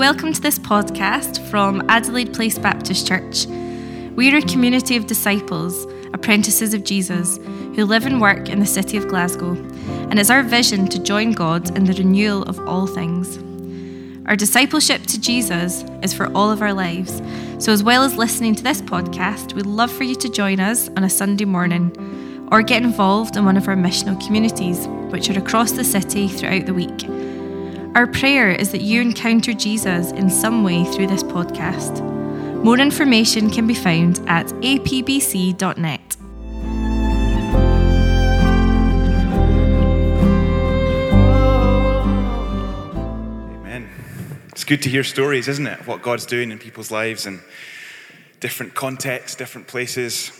welcome to this podcast from Adelaide Place Baptist Church. We are a community of disciples, apprentices of Jesus, who live and work in the city of Glasgow, and it's our vision to join God in the renewal of all things. Our discipleship to Jesus is for all of our lives, so as well as listening to this podcast, we'd love for you to join us on a Sunday morning or get involved in one of our missional communities, which are across the city throughout the week. Our prayer is that you encounter Jesus in some way through this podcast. More information can be found at apbc.net. Amen. It's good to hear stories, isn't it? What God's doing in people's lives and different contexts, different places,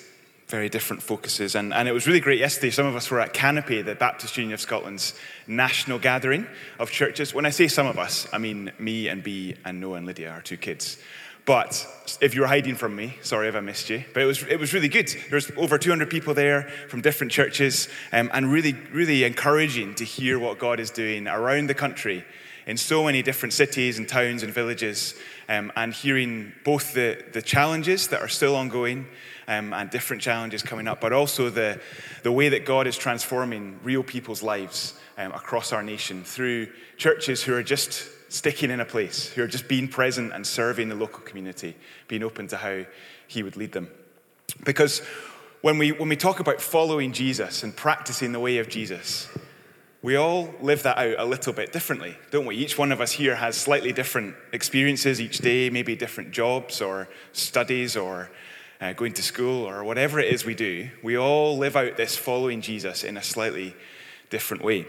very different focuses. And, and it was really great yesterday. Some of us were at Canopy, the Baptist Union of Scotland's national gathering of churches. When I say some of us, I mean me and B and Noah and Lydia, our two kids. But if you were hiding from me, sorry if I missed you. But it was, it was really good. There was over 200 people there from different churches, um, and really, really encouraging to hear what God is doing around the country in so many different cities and towns and villages, um, and hearing both the, the challenges that are still ongoing um, and different challenges coming up, but also the, the way that God is transforming real people's lives um, across our nation through churches who are just sticking in a place, who are just being present and serving the local community, being open to how He would lead them. Because when we, when we talk about following Jesus and practicing the way of Jesus, we all live that out a little bit differently, don't we? Each one of us here has slightly different experiences each day, maybe different jobs or studies or uh, going to school or whatever it is we do. We all live out this following Jesus in a slightly different way.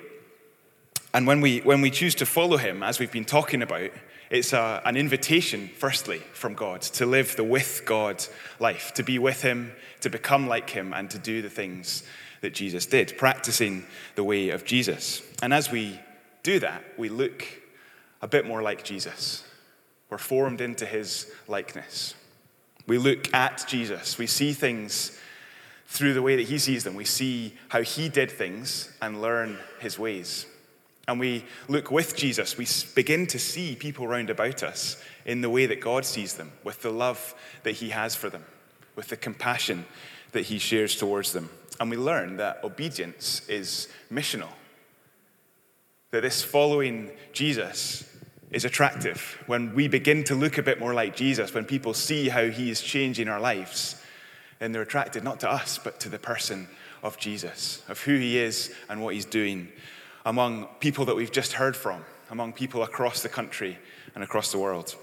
And when we, when we choose to follow him, as we've been talking about, it's a, an invitation, firstly, from God to live the with God life, to be with him, to become like him, and to do the things that Jesus did, practicing the way of Jesus. And as we do that, we look a bit more like Jesus. We're formed into his likeness. We look at Jesus. We see things through the way that he sees them. We see how he did things and learn his ways. And we look with Jesus. We begin to see people round about us in the way that God sees them, with the love that he has for them, with the compassion that he shares towards them. And we learn that obedience is missional. That this following Jesus is attractive. When we begin to look a bit more like Jesus, when people see how he is changing our lives, then they're attracted not to us, but to the person of Jesus, of who he is and what he's doing among people that we've just heard from, among people across the country and across the world.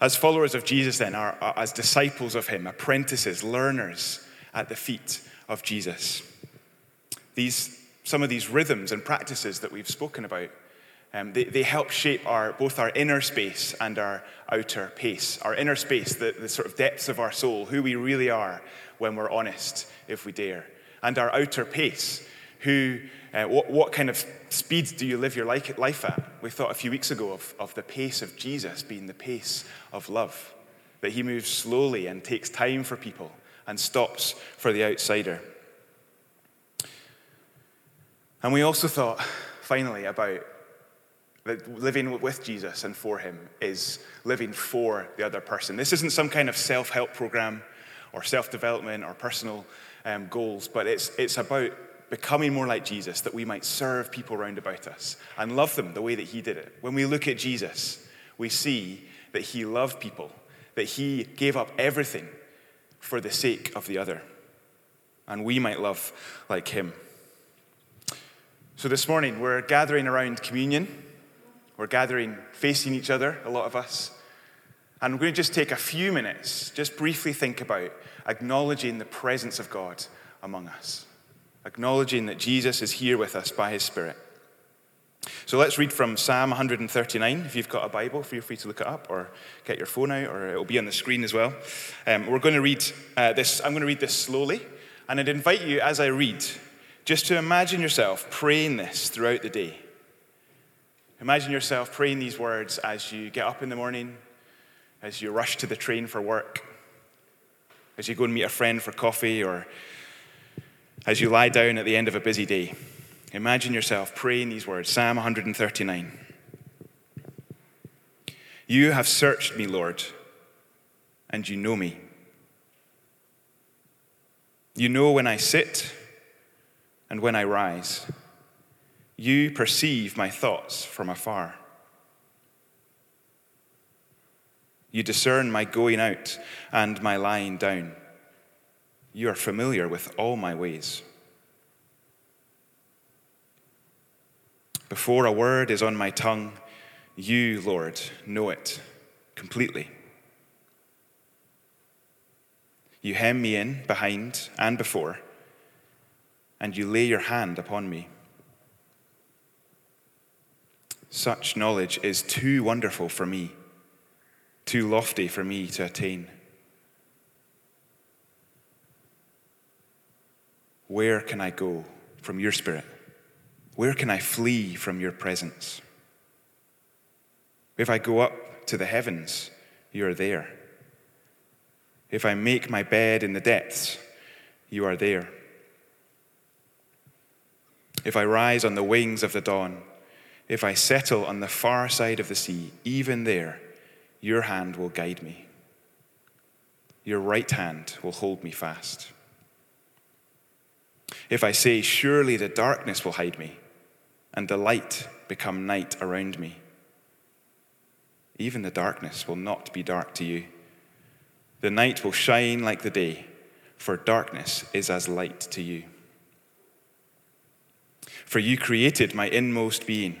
As followers of Jesus, then, are, are, as disciples of him, apprentices, learners at the feet of Jesus. These, some of these rhythms and practices that we've spoken about, um, they, they, help shape our, both our inner space and our outer pace. Our inner space, the, the sort of depths of our soul, who we really are when we're honest, if we dare. And our outer pace, who, uh, what, what, kind of speed do you live your life at? We thought a few weeks ago of, of the pace of Jesus being the pace of love, that he moves slowly and takes time for people and stops for the outsider. And we also thought, finally, about that living with Jesus and for him is living for the other person. This isn't some kind of self help program or self development or personal um, goals, but it's, it's about becoming more like Jesus, that we might serve people around about us and love them the way that he did it. When we look at Jesus, we see that he loved people, that he gave up everything for the sake of the other. And we might love like him. So this morning, we're gathering around communion. We're gathering facing each other, a lot of us. And we're going to just take a few minutes, just briefly think about acknowledging the presence of God among us acknowledging that Jesus is here with us by his Spirit. So let's read from Psalm 139. If you've got a Bible, feel free to look it up or get your phone out, or it'll be on the screen as well. Um, we're going to read uh, this, I'm going to read this slowly, and I'd invite you as I read just to imagine yourself praying this throughout the day. Imagine yourself praying these words as you get up in the morning, as you rush to the train for work, as you go and meet a friend for coffee, or as you lie down at the end of a busy day, imagine yourself praying these words Psalm 139. You have searched me, Lord, and you know me. You know when I sit and when I rise. You perceive my thoughts from afar. You discern my going out and my lying down. You are familiar with all my ways. Before a word is on my tongue, you, Lord, know it completely. You hem me in behind and before, and you lay your hand upon me. Such knowledge is too wonderful for me, too lofty for me to attain. Where can I go from your spirit? Where can I flee from your presence? If I go up to the heavens, you are there. If I make my bed in the depths, you are there. If I rise on the wings of the dawn, if I settle on the far side of the sea, even there, your hand will guide me. Your right hand will hold me fast. If I say, Surely the darkness will hide me, and the light become night around me. Even the darkness will not be dark to you. The night will shine like the day, for darkness is as light to you. For you created my inmost being.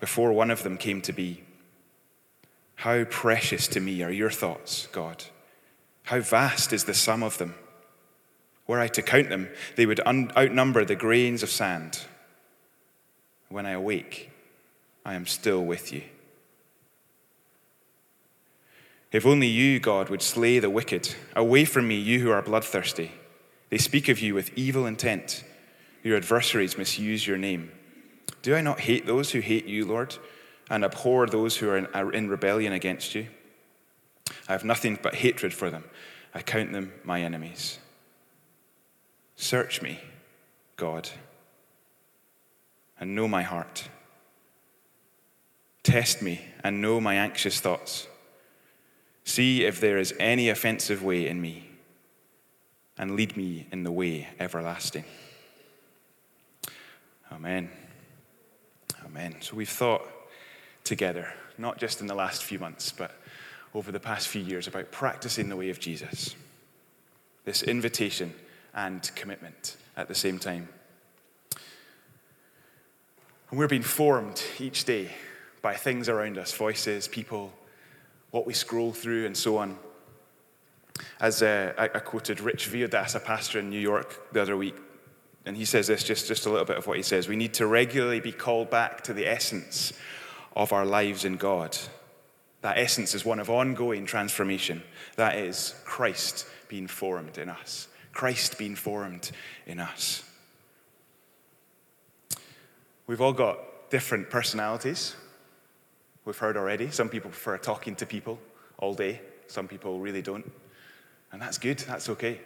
before one of them came to be. How precious to me are your thoughts, God. How vast is the sum of them. Were I to count them, they would un- outnumber the grains of sand. When I awake, I am still with you. If only you, God, would slay the wicked. Away from me, you who are bloodthirsty. They speak of you with evil intent. Your adversaries misuse your name. Do I not hate those who hate you, Lord, and abhor those who are in, are in rebellion against you? I have nothing but hatred for them. I count them my enemies. Search me, God, and know my heart. Test me and know my anxious thoughts. See if there is any offensive way in me, and lead me in the way everlasting. Amen. Amen. So we've thought together, not just in the last few months, but over the past few years, about practicing the way of Jesus. This invitation and commitment at the same time. And we're being formed each day by things around us voices, people, what we scroll through, and so on. As uh, I, quoted Rich Villodas, a pastor in New York, the other week, and he says this just, just a little bit of what he says. We need to regularly be called back to the essence of our lives in God. That essence is one of ongoing transformation. That is Christ being formed in us. Christ being formed in us. We've all got different personalities we've heard already. Some people prefer talking to people all day, some people really don't. And that's good, that's okay.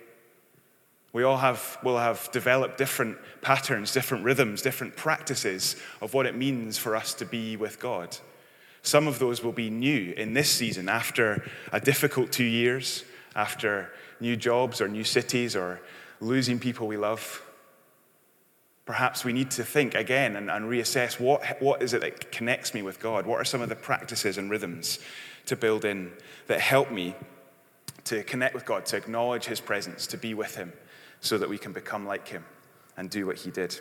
We all have, will have developed different patterns, different rhythms, different practices of what it means for us to be with God. Some of those will be new in this season after a difficult two years, after new jobs or new cities or losing people we love. Perhaps we need to think again and, and, reassess what, what is it that connects me with God? What are some of the practices and rhythms to build in that help me to connect with God, to acknowledge His presence, to be with Him, so that we can become like Him and do what He did?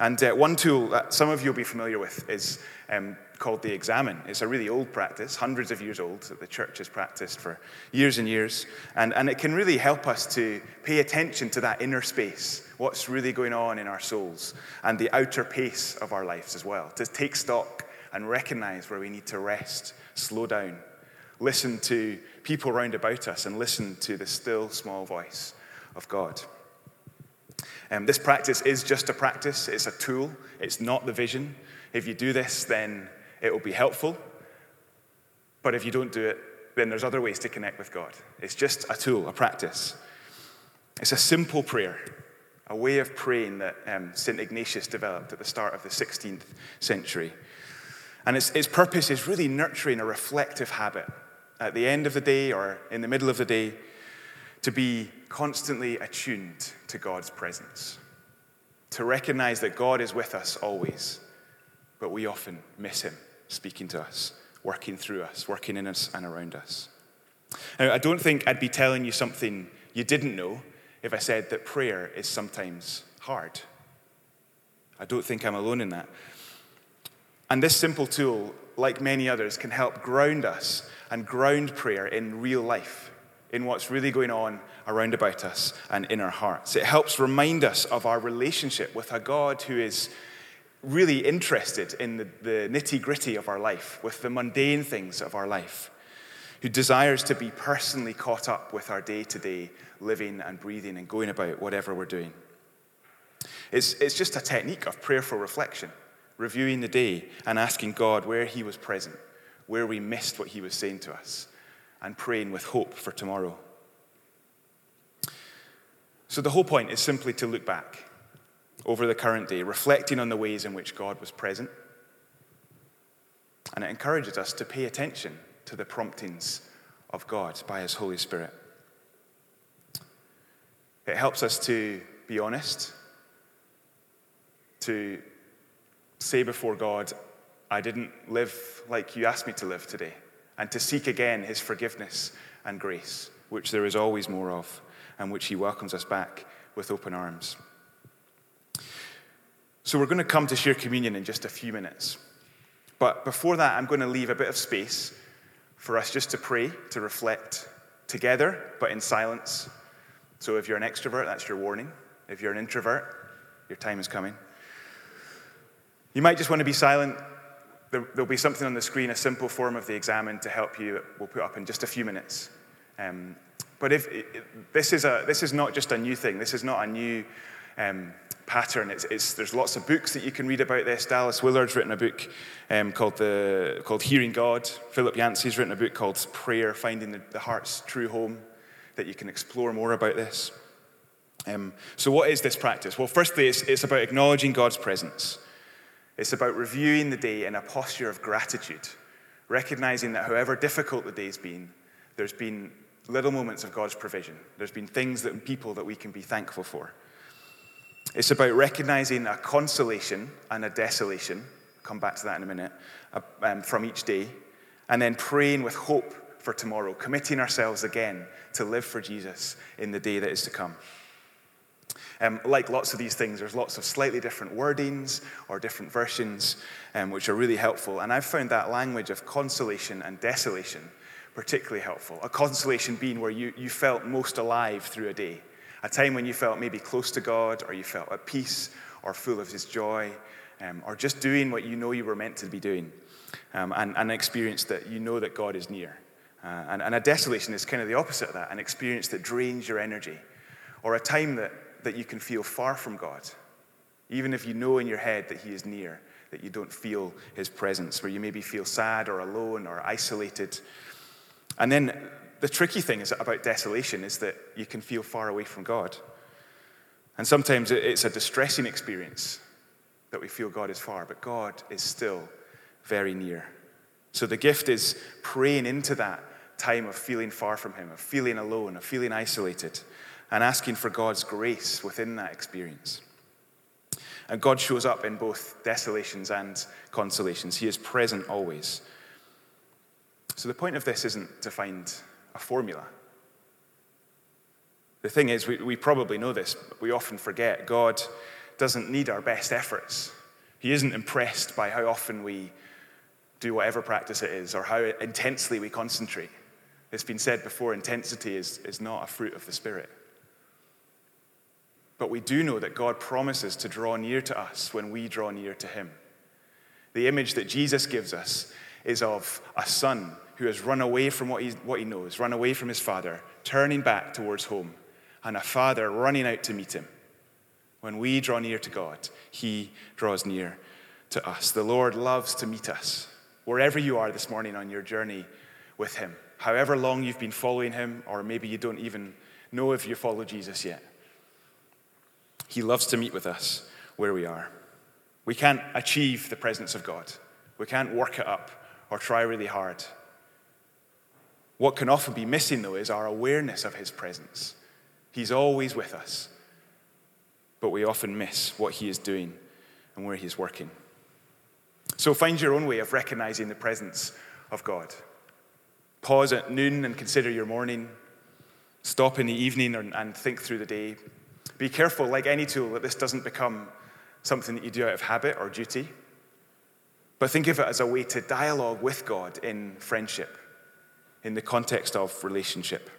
And uh, one tool that some of you will be familiar with is um, called the examen. It's a really old practice, hundreds of years old, that the church has practiced for years and years. And, and it can really help us to pay attention to that inner space, what's really going on in our souls, and the outer pace of our lives as well, to take stock and recognize where we need to rest, slow down, listen to people round about us, and listen to the still small voice of God. Um, this practice is just a practice, it's a tool, it's not the vision. If you do this, then it will be helpful. But if you don't do it, then there's other ways to connect with God. It's just a tool, a practice. It's a simple prayer, a way of praying that um, St. Ignatius developed at the start of the 16th century. And its, its purpose is really nurturing a reflective habit at the end of the day or in the middle of the day to be constantly attuned to God's presence, to recognize that God is with us always, but we often miss Him speaking to us, working through us, working in us and around us. Now, I don't think I'd be telling you something you didn't know if I said that prayer is sometimes hard. I don't think I'm alone in that. And this simple tool, like many others, can help ground us and ground prayer in real life, in what's really going on around about us and in our hearts. It helps remind us of our relationship with a God who is really interested in the, the nitty gritty of our life, with the mundane things of our life, who desires to be personally caught up with our day to day living and breathing and going about whatever we're doing. It's, it's just a technique of prayerful reflection, reviewing the day and asking God where He was present, where we missed what He was saying to us, and praying with hope for tomorrow. So, the whole point is simply to look back over the current day, reflecting on the ways in which God was present. And it encourages us to pay attention to the promptings of God by His Holy Spirit. It helps us to be honest, to say before God, I didn't live like you asked me to live today, and to seek again His forgiveness and grace, which there is always more of, and which He welcomes us back with open arms. So, we're going to come to share communion in just a few minutes. But before that, I'm going to leave a bit of space for us just to pray, to reflect together, but in silence. So, if you're an extrovert, that's your warning. If you're an introvert, your time is coming. You might just want to be silent. There'll be something on the screen, a simple form of the examen to help you. We'll put up in just a few minutes. Um, but if this is a this is not just a new thing. This is not a new um, pattern. It's, it's, there's lots of books that you can read about this. Dallas Willard's written a book um, called, the, called Hearing God. Philip Yancey's written a book called Prayer, Finding the, the Heart's True Home, that you can explore more about this. Um, so, what is this practice? Well, firstly, it's, it's about acknowledging God's presence. It's about reviewing the day in a posture of gratitude, recognizing that however difficult the day's been, there's been little moments of God's provision. There's been things that people that we can be thankful for. It's about recognizing a consolation and a desolation. Come back to that in a minute. Uh, um, from each day, and then praying with hope for tomorrow, committing ourselves again to live for Jesus in the day that is to come. Um, like lots of these things, there's lots of slightly different wordings or different versions, um, which are really helpful. And I've found that language of consolation and desolation particularly helpful. A consolation being where you, you felt most alive through a day, a time when you felt maybe close to God, or you felt at peace, or full of His joy, um, or just doing what you know you were meant to be doing, um, and, and, an experience that you know that God is near. Uh, and, and a desolation is kind of the opposite of that an experience that drains your energy, or a time that, that you can feel far from God, even if you know in your head that He is near, that you don't feel His presence, where you maybe feel sad or alone or isolated. And then the tricky thing is about desolation is that you can feel far away from God. And sometimes it's a distressing experience that we feel God is far, but God is still very near. So the gift is praying into that time of feeling far from Him, of feeling alone, of feeling isolated, and asking for God's grace within that experience. And God shows up in both desolations and consolations. He is present always. So the point of this isn't to find a formula. The thing is, we, we probably know this, but we often forget God doesn't need our best efforts. He isn't impressed by how often we do whatever practice it is or how intensely we concentrate. It's been said before intensity is, is not a fruit of the Spirit. But we do know that God promises to draw near to us when we draw near to Him. The image that Jesus gives us is of a son who has run away from what, what he knows, run away from his father, turning back towards home, and a father running out to meet him. When we draw near to God, he draws near to us. The Lord loves to meet us wherever you are this morning on your journey with him. However long you've been following him, or maybe you don't even know if you follow Jesus yet. He loves to meet with us where we are. We can't achieve the presence of God, we can't work it up or try really hard. What can often be missing, though, is our awareness of His presence. He's always with us, but we often miss what He is doing and where He's working. So find your own way of recognizing the presence of God. Pause at noon and consider your morning. Stop in the evening and think through the day. Be careful, like any tool, that this doesn't become something that you do out of habit or duty. But think of it as a way to dialogue with God in friendship, in the context of relationship.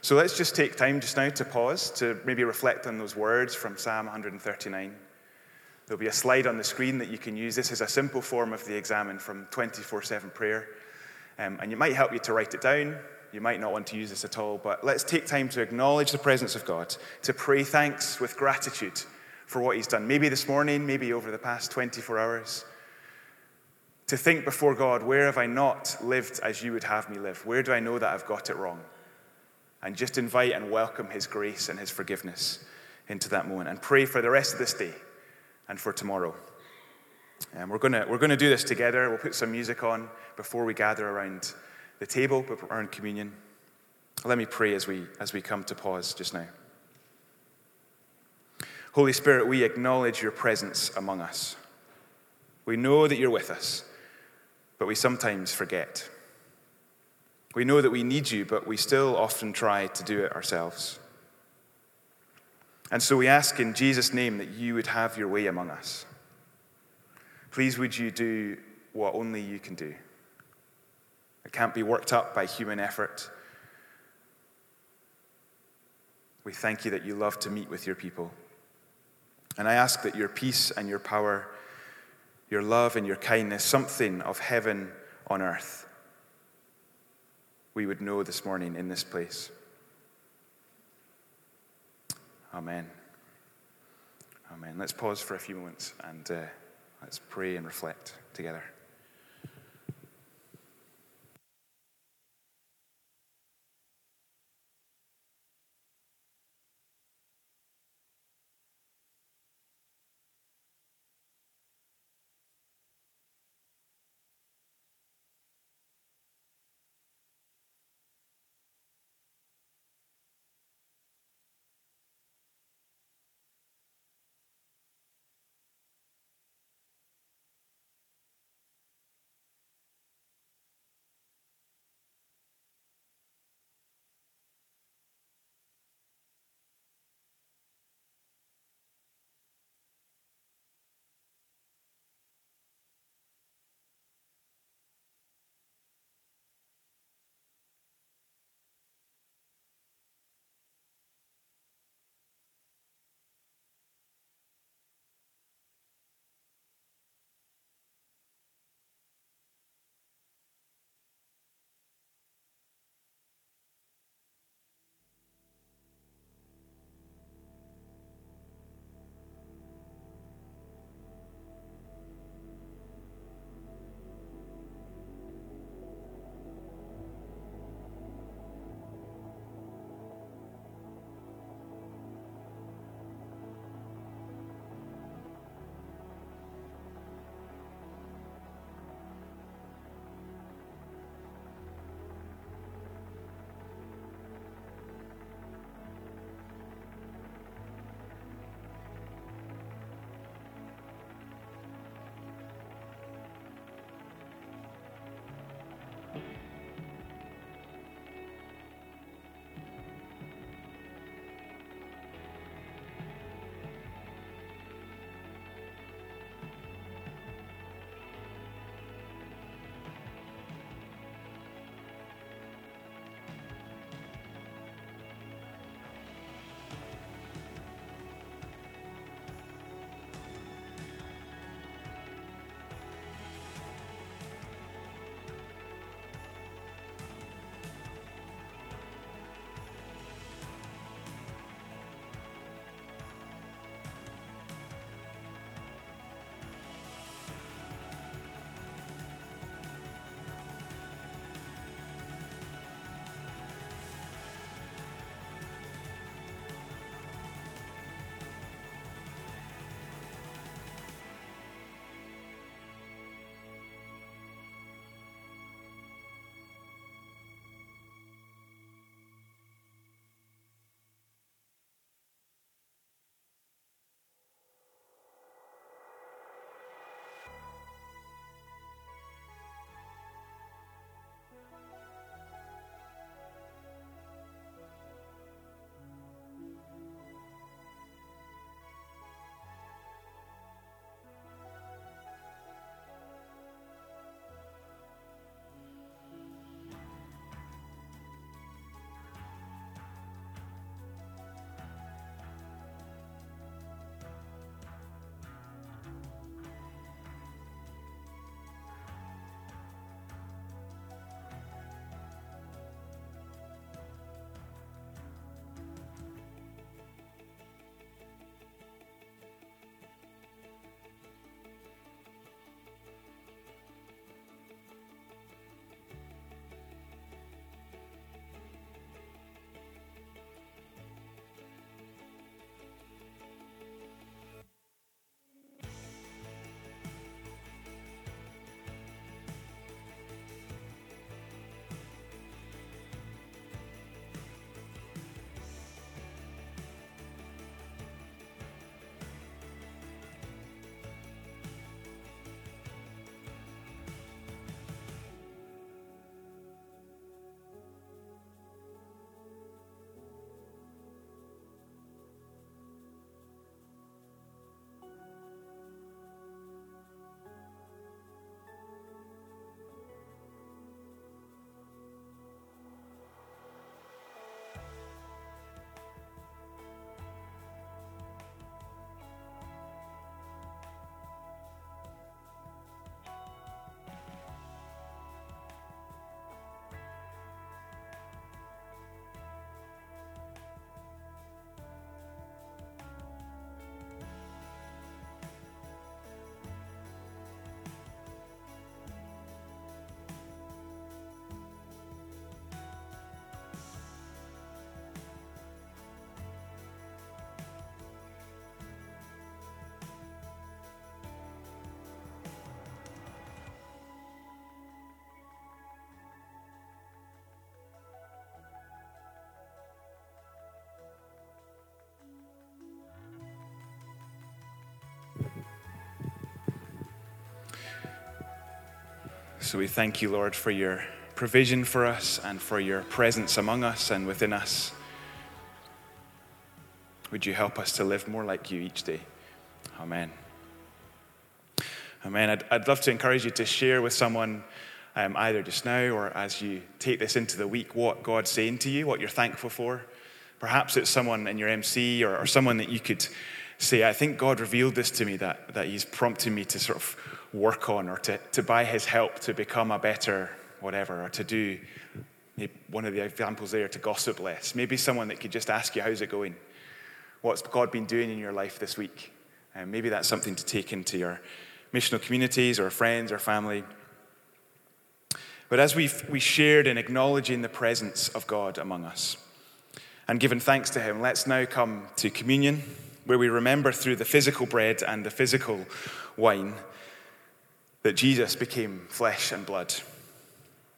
So let's just take time just now to pause, to maybe reflect on those words from Psalm 139. There'll be a slide on the screen that you can use. This is a simple form of the examen from 24 7 prayer. Um, and it might help you to write it down. You might not want to use this at all, but let's take time to acknowledge the presence of God, to pray thanks with gratitude for what He's done. Maybe this morning, maybe over the past 24 hours. To think before God, where have I not lived as you would have me live? Where do I know that I've got it wrong? And just invite and welcome His grace and His forgiveness into that moment and pray for the rest of this day and for tomorrow. And we're going to we're gonna do this together. We'll put some music on before we gather around the table, around communion. Let me pray as we, as we come to pause just now. Holy Spirit, we acknowledge your presence among us. We know that you're with us, but we sometimes forget. We know that we need you, but we still often try to do it ourselves. And so we ask in Jesus' name that you would have your way among us. Please, would you do what only you can do? It can't be worked up by human effort. We thank you that you love to meet with your people. And I ask that your peace and your power, your love and your kindness, something of heaven on earth, we would know this morning in this place. Amen. Amen. Let's pause for a few moments and uh, let's pray and reflect together. So we thank you, Lord, for your provision for us and for your presence among us and within us. Would you help us to live more like you each day? Amen. Amen. I'd, I'd love to encourage you to share with someone, um, either just now or as you take this into the week, what God's saying to you, what you're thankful for. Perhaps it's someone in your MC or, or someone that you could say, I think God revealed this to me, that, that He's prompting me to sort of work on or to, to by His help to become a better whatever, or to do one of the examples there to gossip less. Maybe someone that could just ask you, How's it going? What's God been doing in your life this week? And maybe that's something to take into your missional communities or friends or family. But as we've we shared in acknowledging the presence of God among us and given thanks to Him, let's now come to communion, where we remember through the physical bread and the physical wine that Jesus became flesh and blood,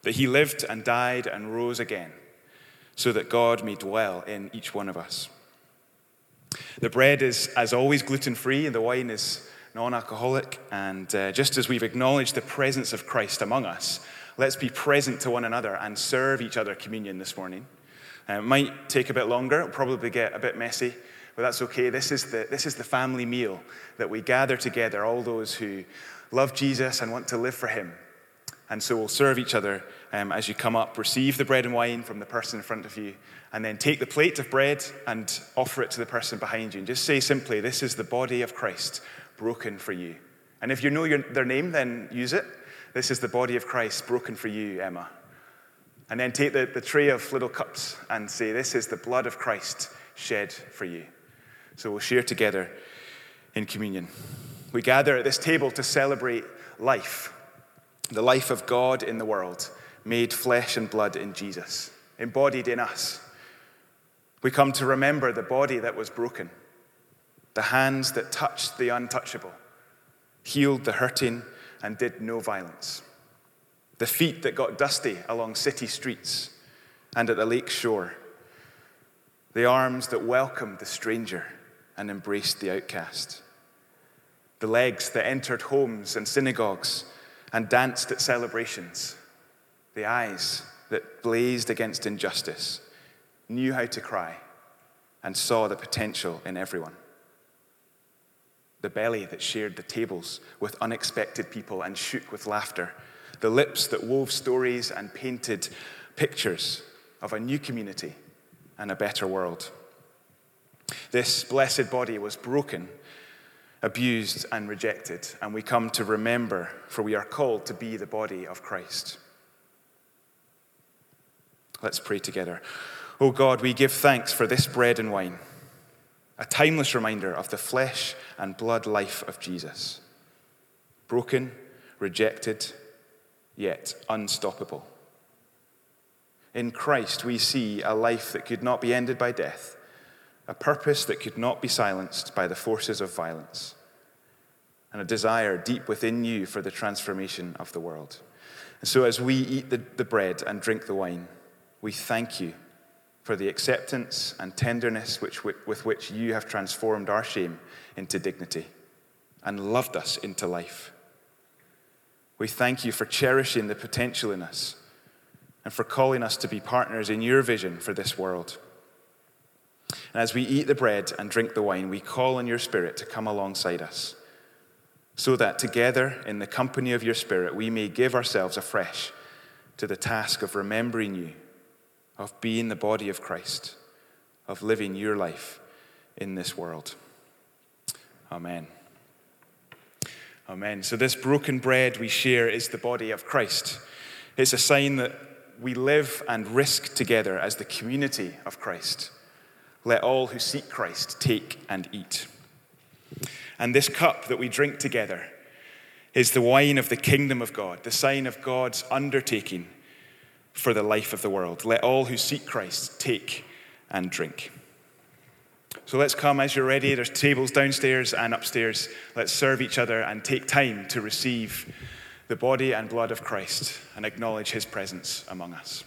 that He lived and died and rose again, so that God may dwell in each one of us. The bread is, as always, gluten free, and the wine is non alcoholic. And uh, just as we've acknowledged the presence of Christ among us, let's be present to one another and serve each other communion this morning. Uh, it might take a bit longer, it'll probably get a bit messy, but that's okay. This is, the, this is the family meal that we gather together, all those who love Jesus and want to live for Him. And so we'll serve each other um, as you come up, receive the bread and wine from the person in front of you, and then take the plate of bread and offer it to the person behind you. And just say simply, This is the body of Christ broken for you. And if you know your, their name, then use it. This is the body of Christ broken for you, Emma. And then take the, the tray of little cups and say, This is the blood of Christ shed for you. So we'll share together in communion. We gather at this table to celebrate life, the life of God in the world, made flesh and blood in Jesus, embodied in us. We come to remember the body that was broken, the hands that touched the untouchable, healed the hurting, and did no violence, the feet that got dusty along city streets and at the lake shore, the arms that welcomed the stranger and embraced the outcast the legs that entered homes and synagogues and danced at celebrations, the eyes that blazed against injustice, knew how to cry, and saw the potential in everyone. The belly that shared the tables with unexpected people and shook with laughter, the lips that wove stories and painted pictures of a new community and a better world. This blessed body was broken abused and rejected, and we come to remember, for we are called to be the body of Christ. Let's pray together. Oh God, we give thanks for this bread and wine, a timeless reminder of the flesh and blood life of Jesus. Broken, rejected, yet unstoppable. In Christ, we see a life that could not be ended by death a purpose that could not be silenced by the forces of violence, and a desire deep within you for the transformation of the world. And so, as we eat the, the bread and drink the wine, we thank you for the acceptance and tenderness which, with which you have transformed our shame into dignity and loved us into life. We thank you for cherishing the potential in us and for calling us to be partners in your vision for this world. And as we eat the bread and drink the wine, we call on your Spirit to come alongside us, so that together in the company of your Spirit, we may give ourselves afresh to the task of remembering you, of being the body of Christ, of living your life in this world. Amen. Amen. So, this broken bread we share is the body of Christ. It's a sign that we live and risk together as the community of Christ. Let all who seek Christ take and eat. And this cup that we drink together is the wine of the kingdom of God, the sign of God's undertaking for the life of the world. Let all who seek Christ take and drink. So let's come as you're ready. There's tables downstairs and upstairs. Let's serve each other and take time to receive the body and blood of Christ and acknowledge his presence among us.